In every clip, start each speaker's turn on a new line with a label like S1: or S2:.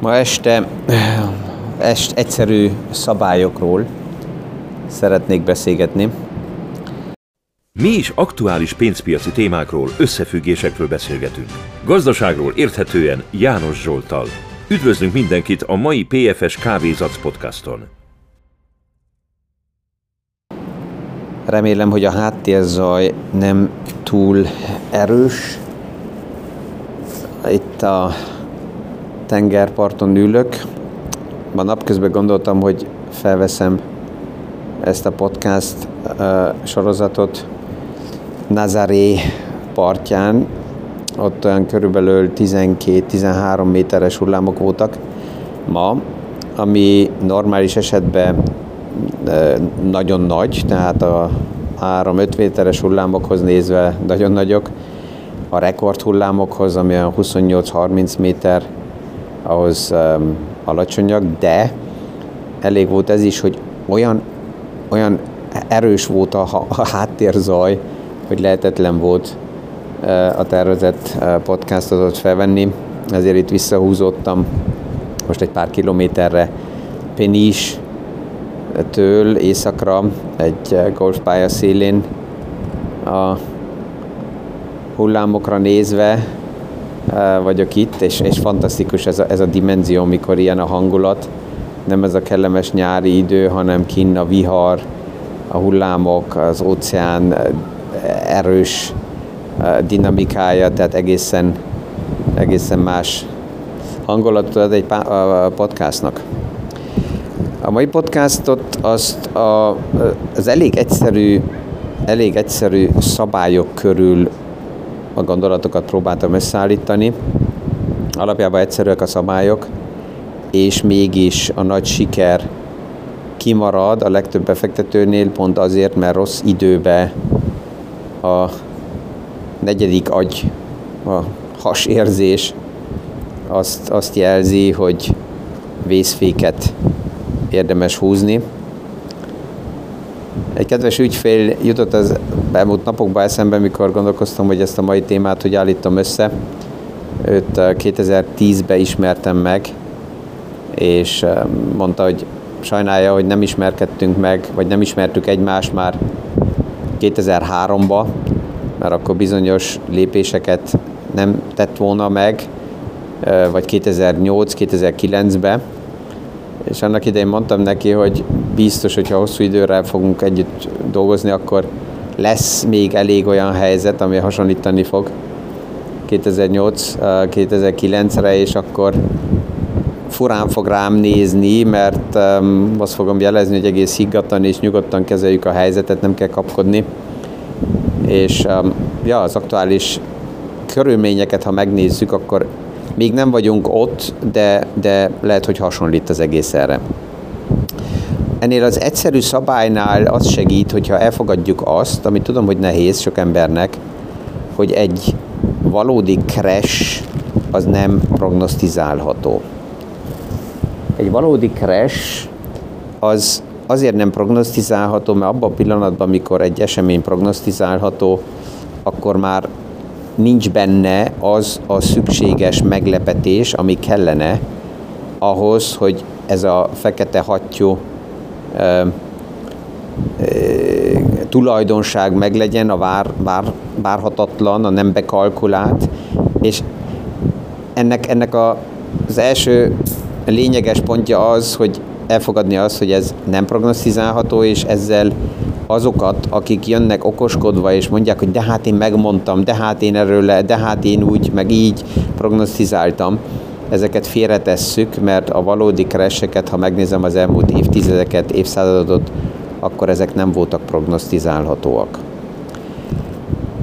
S1: Ma este est egyszerű szabályokról szeretnék beszélgetni.
S2: Mi is aktuális pénzpiaci témákról, összefüggésekről beszélgetünk. Gazdaságról érthetően János Zsoltal. Üdvözlünk mindenkit a mai PFS Kávézac podcaston.
S1: Remélem, hogy a háttérzaj nem túl erős. Itt a tengerparton ülök. Ma napközben gondoltam, hogy felveszem ezt a podcast uh, sorozatot Nazaré partján. Ott olyan körülbelül 12-13 méteres hullámok voltak ma, ami normális esetben uh, nagyon nagy, tehát a 3-5 méteres hullámokhoz nézve nagyon nagyok. A rekord hullámokhoz, ami a 28-30 méter ahhoz um, alacsonyak, de elég volt ez is, hogy olyan, olyan erős volt a, a háttérzaj, hogy lehetetlen volt uh, a tervezett uh, podcastot felvenni, ezért itt visszahúzottam most egy pár kilométerre Penis től északra egy uh, golfpálya szélén. A hullámokra nézve, vagyok itt, és, és fantasztikus ez a, ez a dimenzió, mikor ilyen a hangulat. Nem ez a kellemes nyári idő, hanem kinn a vihar, a hullámok, az óceán erős dinamikája, tehát egészen, egészen más hangulatot ad egy podcastnak. A mai podcastot azt a, az elég egyszerű, elég egyszerű szabályok körül a gondolatokat próbáltam összeállítani. Alapjában egyszerűek a szabályok, és mégis a nagy siker kimarad a legtöbb befektetőnél pont azért, mert rossz időbe a negyedik agy, a hasérzés azt, azt jelzi, hogy vészféket érdemes húzni. Egy kedves ügyfél jutott az elmúlt napokban eszembe, mikor gondolkoztam, hogy ezt a mai témát hogy állítom össze. Őt 2010-ben ismertem meg, és mondta, hogy sajnálja, hogy nem ismerkedtünk meg, vagy nem ismertük egymást már 2003-ba, mert akkor bizonyos lépéseket nem tett volna meg, vagy 2008-2009-ben, és annak idején mondtam neki, hogy biztos, hogyha hosszú időre fogunk együtt dolgozni, akkor lesz még elég olyan helyzet, ami hasonlítani fog 2008-2009-re, és akkor furán fog rám nézni, mert um, azt fogom jelezni, hogy egész higgadtan és nyugodtan kezeljük a helyzetet, nem kell kapkodni. És um, ja, az aktuális körülményeket, ha megnézzük, akkor még nem vagyunk ott, de, de lehet, hogy hasonlít az egész erre. Ennél az egyszerű szabálynál az segít, hogyha elfogadjuk azt, amit tudom, hogy nehéz sok embernek, hogy egy valódi crash az nem prognosztizálható. Egy valódi crash az azért nem prognosztizálható, mert abban a pillanatban, amikor egy esemény prognosztizálható, akkor már nincs benne az a szükséges meglepetés, ami kellene ahhoz, hogy ez a fekete hattyú ö, ö, tulajdonság meglegyen, a vár, vár, várhatatlan, a nem bekalkulált, és ennek, ennek a, az első lényeges pontja az, hogy elfogadni azt, hogy ez nem prognosztizálható, és ezzel azokat, akik jönnek okoskodva, és mondják, hogy de hát én megmondtam, de hát én erről le, de hát én úgy, meg így prognosztizáltam, ezeket félretesszük, mert a valódi kereseket, ha megnézem az elmúlt évtizedeket, évszázadot, akkor ezek nem voltak prognosztizálhatóak.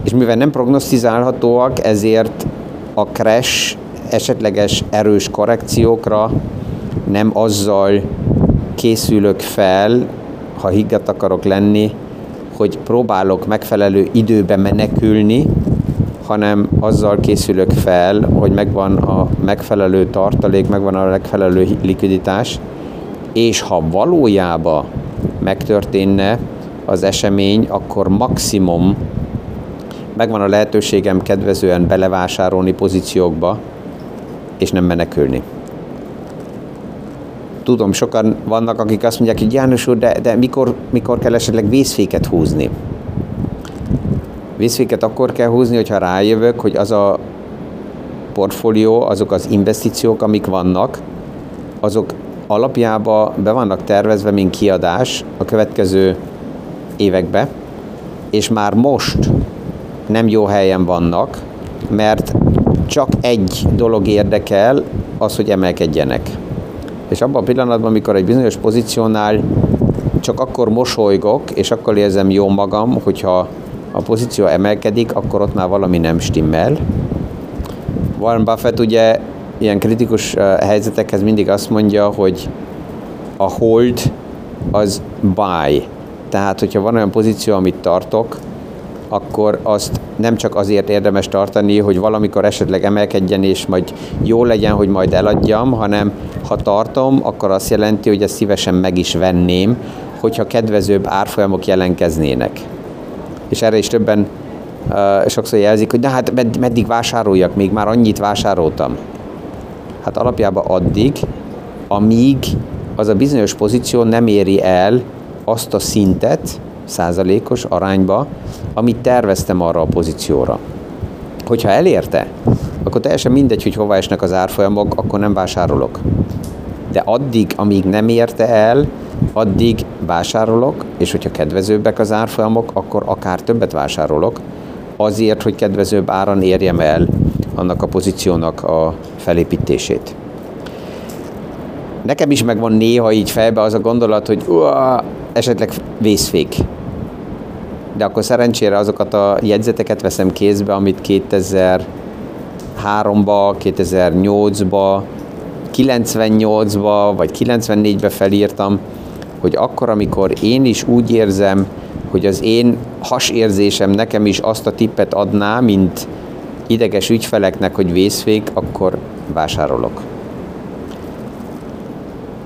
S1: És mivel nem prognosztizálhatóak, ezért a crash esetleges erős korrekciókra nem azzal készülök fel, ha higgadt akarok lenni, hogy próbálok megfelelő időbe menekülni, hanem azzal készülök fel, hogy megvan a megfelelő tartalék, megvan a megfelelő likviditás, és ha valójában megtörténne az esemény, akkor maximum megvan a lehetőségem kedvezően belevásárolni pozíciókba, és nem menekülni. Tudom, sokan vannak, akik azt mondják, hogy János úr, de, de mikor, mikor kell esetleg vészféket húzni? Vészféket akkor kell húzni, hogyha rájövök, hogy az a portfólió, azok az investíciók, amik vannak, azok alapjába be vannak tervezve, mint kiadás a következő évekbe, és már most nem jó helyen vannak, mert csak egy dolog érdekel, az, hogy emelkedjenek. És abban a pillanatban, amikor egy bizonyos pozíciónál csak akkor mosolygok, és akkor érzem jó magam, hogyha a pozíció emelkedik, akkor ott már valami nem stimmel. Warren Buffett ugye ilyen kritikus helyzetekhez mindig azt mondja, hogy a hold az buy. Tehát, hogyha van olyan pozíció, amit tartok, akkor azt nem csak azért érdemes tartani, hogy valamikor esetleg emelkedjen, és majd jó legyen, hogy majd eladjam, hanem ha tartom, akkor azt jelenti, hogy ezt szívesen meg is venném, hogyha kedvezőbb árfolyamok jelenkeznének. És erre is többen uh, sokszor jelzik, hogy de hát med- meddig vásároljak, még már annyit vásároltam. Hát alapjában addig, amíg az a bizonyos pozíció nem éri el azt a szintet, százalékos arányba, amit terveztem arra a pozícióra. Hogyha elérte, akkor teljesen mindegy, hogy hova esnek az árfolyamok, akkor nem vásárolok. De addig, amíg nem érte el, addig vásárolok, és hogyha kedvezőbbek az árfolyamok, akkor akár többet vásárolok, azért, hogy kedvezőbb áron érjem el annak a pozíciónak a felépítését. Nekem is megvan néha így fejbe az a gondolat, hogy uá, esetleg vészfék de akkor szerencsére azokat a jegyzeteket veszem kézbe, amit 2003-ba, 2008-ba, 98-ba vagy 94-be felírtam, hogy akkor, amikor én is úgy érzem, hogy az én hasérzésem nekem is azt a tippet adná, mint ideges ügyfeleknek, hogy vészfék, akkor vásárolok.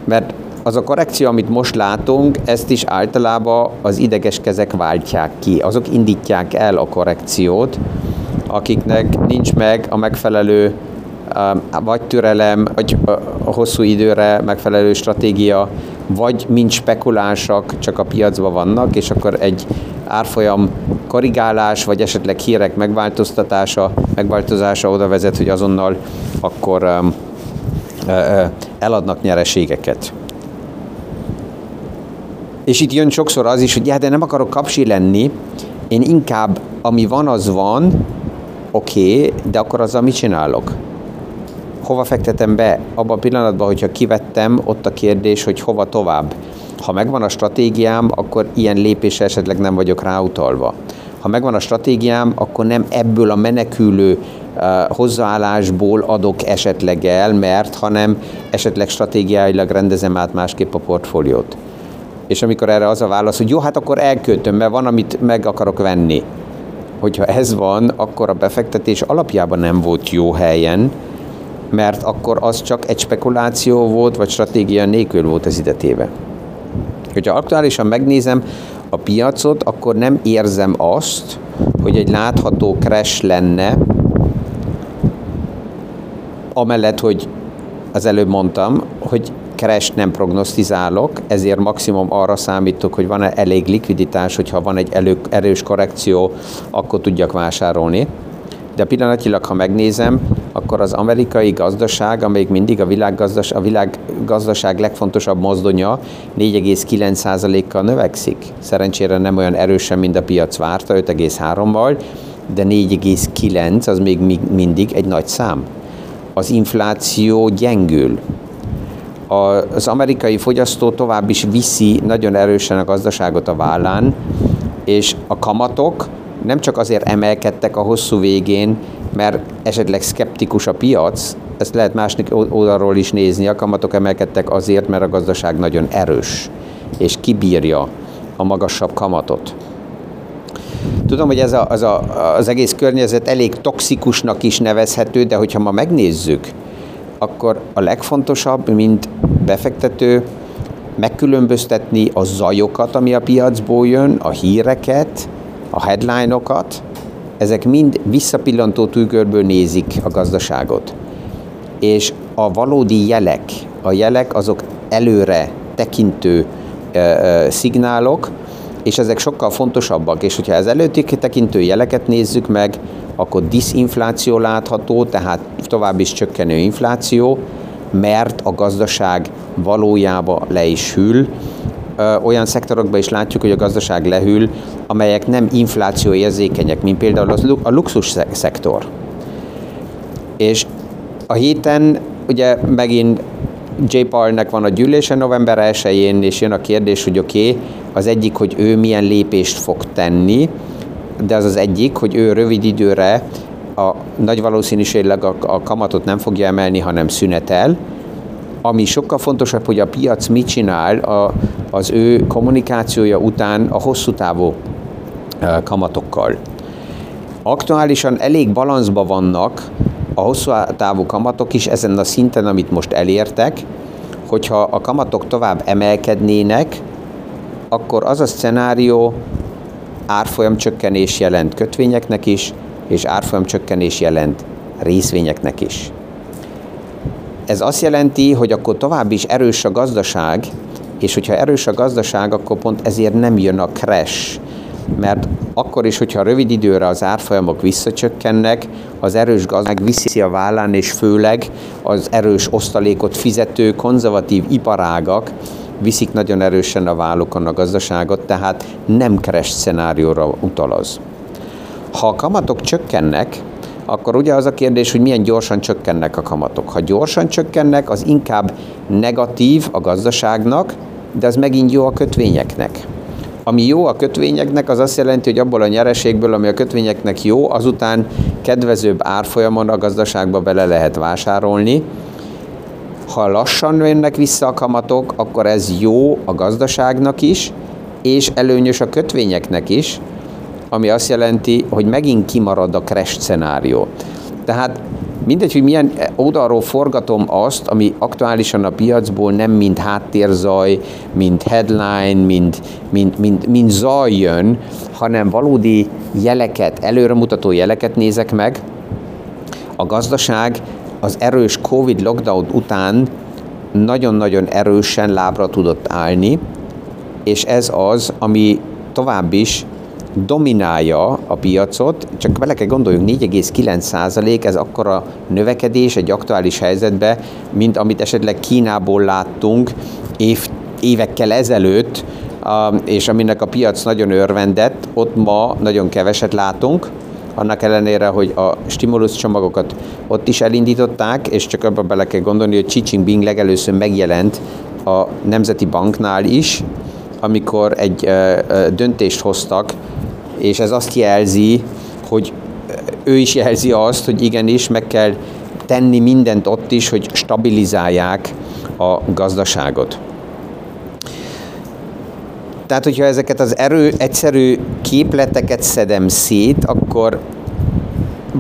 S1: Mert az a korrekció, amit most látunk, ezt is általában az ideges kezek váltják ki. Azok indítják el a korrekciót, akiknek nincs meg a megfelelő um, vagy türelem, vagy hosszú időre megfelelő stratégia, vagy mint spekulánsak, csak a piacban vannak, és akkor egy árfolyam korrigálás, vagy esetleg hírek megváltoztatása, megváltozása oda vezet, hogy azonnal akkor um, eladnak nyereségeket. És itt jön sokszor az is, hogy ja, de nem akarok kapsi lenni, én inkább, ami van, az van, oké, okay, de akkor azzal mit csinálok? Hova fektetem be? Abban a pillanatban, hogyha kivettem, ott a kérdés, hogy hova tovább. Ha megvan a stratégiám, akkor ilyen lépésre esetleg nem vagyok ráutalva. Ha megvan a stratégiám, akkor nem ebből a menekülő uh, hozzáállásból adok esetleg el, mert hanem esetleg stratégiailag rendezem át másképp a portfóliót és amikor erre az a válasz, hogy jó, hát akkor elköltöm, mert van, amit meg akarok venni. Hogyha ez van, akkor a befektetés alapjában nem volt jó helyen, mert akkor az csak egy spekuláció volt, vagy stratégia nélkül volt az idetéve. Hogyha aktuálisan megnézem a piacot, akkor nem érzem azt, hogy egy látható crash lenne, amellett, hogy az előbb mondtam, hogy keres nem prognosztizálok, ezért maximum arra számítok, hogy van-e elég likviditás, hogyha van egy elő, erős korrekció, akkor tudjak vásárolni. De pillanatilag, ha megnézem, akkor az amerikai gazdaság, amelyik mindig a világgazdaság, a világgazdaság legfontosabb mozdonya, 4,9%-kal növekszik. Szerencsére nem olyan erősen, mint a piac várta, 5,3-val, de 4,9 az még mindig egy nagy szám. Az infláció gyengül az amerikai fogyasztó tovább is viszi nagyon erősen a gazdaságot a vállán, és a kamatok nem csak azért emelkedtek a hosszú végén, mert esetleg szkeptikus a piac, ezt lehet másik oldalról is nézni, a kamatok emelkedtek azért, mert a gazdaság nagyon erős, és kibírja a magasabb kamatot. Tudom, hogy ez a, az, a, az egész környezet elég toxikusnak is nevezhető, de hogyha ma megnézzük, akkor a legfontosabb, mint befektető, megkülönböztetni a zajokat, ami a piacból jön, a híreket, a headline-okat, ezek mind visszapillantó tükörből nézik a gazdaságot. És a valódi jelek, a jelek azok előre tekintő ö, ö, szignálok, és ezek sokkal fontosabbak, és hogyha az előtti tekintő jeleket nézzük meg, akkor diszinfláció látható, tehát tovább is csökkenő infláció, mert a gazdaság valójában le is hűl. Olyan szektorokban is látjuk, hogy a gazdaság lehűl, amelyek nem infláció érzékenyek, mint például a luxus szektor. És a héten ugye megint J. Paulnek van a gyűlése november 1-én, és jön a kérdés, hogy oké, okay, az egyik, hogy ő milyen lépést fog tenni, de az az egyik, hogy ő rövid időre a nagy valószínűséggel a, a kamatot nem fogja emelni, hanem szünetel, ami sokkal fontosabb, hogy a piac mit csinál a, az ő kommunikációja után a hosszú távú kamatokkal. Aktuálisan elég balanszban vannak a hosszú távú kamatok is ezen a szinten, amit most elértek, hogyha a kamatok tovább emelkednének, akkor az a szenárió árfolyam csökkenés jelent kötvényeknek is, és árfolyam csökkenés jelent részvényeknek is. Ez azt jelenti, hogy akkor tovább is erős a gazdaság, és hogyha erős a gazdaság, akkor pont ezért nem jön a crash, mert akkor is, hogyha rövid időre az árfolyamok visszacsökkennek, az erős gazdaság viszi a vállán, és főleg az erős osztalékot fizető konzervatív iparágak viszik nagyon erősen a vállukon a gazdaságot, tehát nem keres szenárióra utal az. Ha a kamatok csökkennek, akkor ugye az a kérdés, hogy milyen gyorsan csökkennek a kamatok. Ha gyorsan csökkennek, az inkább negatív a gazdaságnak, de az megint jó a kötvényeknek. Ami jó a kötvényeknek, az azt jelenti, hogy abból a nyereségből, ami a kötvényeknek jó, azután kedvezőbb árfolyamon a gazdaságba bele lehet vásárolni. Ha lassan jönnek vissza a kamatok, akkor ez jó a gazdaságnak is, és előnyös a kötvényeknek is, ami azt jelenti, hogy megint kimarad a crash szenárió. Tehát mindegy, hogy milyen oldalról forgatom azt, ami aktuálisan a piacból nem mind háttérzaj, mint headline, mint, mint, mint, mint zaj jön, hanem valódi jeleket, előremutató jeleket nézek meg. A gazdaság az erős Covid lockdown után nagyon-nagyon erősen lábra tudott állni, és ez az, ami tovább is dominálja a piacot, csak bele kell gondoljunk, 4,9% ez akkora növekedés egy aktuális helyzetbe, mint amit esetleg Kínából láttunk év, évekkel ezelőtt, és aminek a piac nagyon örvendett, ott ma nagyon keveset látunk, annak ellenére, hogy a stimulus csomagokat ott is elindították, és csak abban bele kell gondolni, hogy Xi Jinping legelőször megjelent a Nemzeti Banknál is, amikor egy döntést hoztak, és ez azt jelzi, hogy ő is jelzi azt, hogy igenis meg kell tenni mindent ott is, hogy stabilizálják a gazdaságot. Tehát, hogyha ezeket az erő, egyszerű képleteket szedem szét, akkor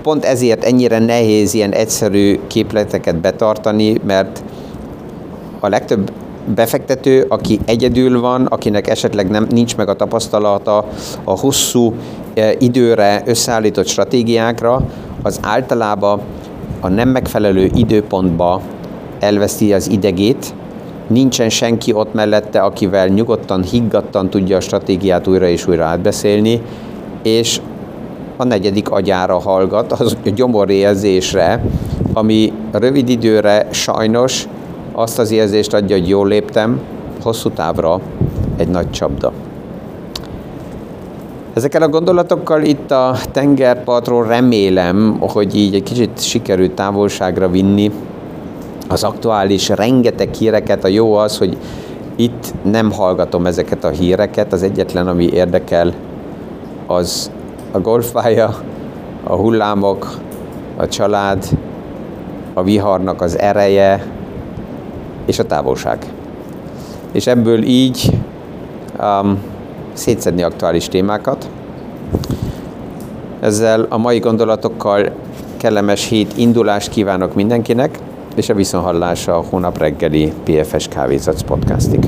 S1: pont ezért ennyire nehéz ilyen egyszerű képleteket betartani, mert a legtöbb befektető, aki egyedül van, akinek esetleg nem, nincs meg a tapasztalata a hosszú e, időre összeállított stratégiákra, az általában a nem megfelelő időpontba elveszti az idegét, nincsen senki ott mellette, akivel nyugodtan, higgadtan tudja a stratégiát újra és újra átbeszélni, és a negyedik agyára hallgat, az a gyomorérzésre, ami rövid időre sajnos azt az érzést adja, hogy jól léptem, hosszú távra egy nagy csapda. Ezekkel a gondolatokkal itt a tengerpartról remélem, hogy így egy kicsit sikerült távolságra vinni az aktuális rengeteg híreket. A jó az, hogy itt nem hallgatom ezeket a híreket, az egyetlen, ami érdekel, az a golfpálya, a hullámok, a család, a viharnak az ereje, és a távolság. És ebből így um, szétszedni aktuális témákat. Ezzel a mai gondolatokkal kellemes hét indulást kívánok mindenkinek, és a viszonhallásra a hónap reggeli PFS Kávézac podcastig.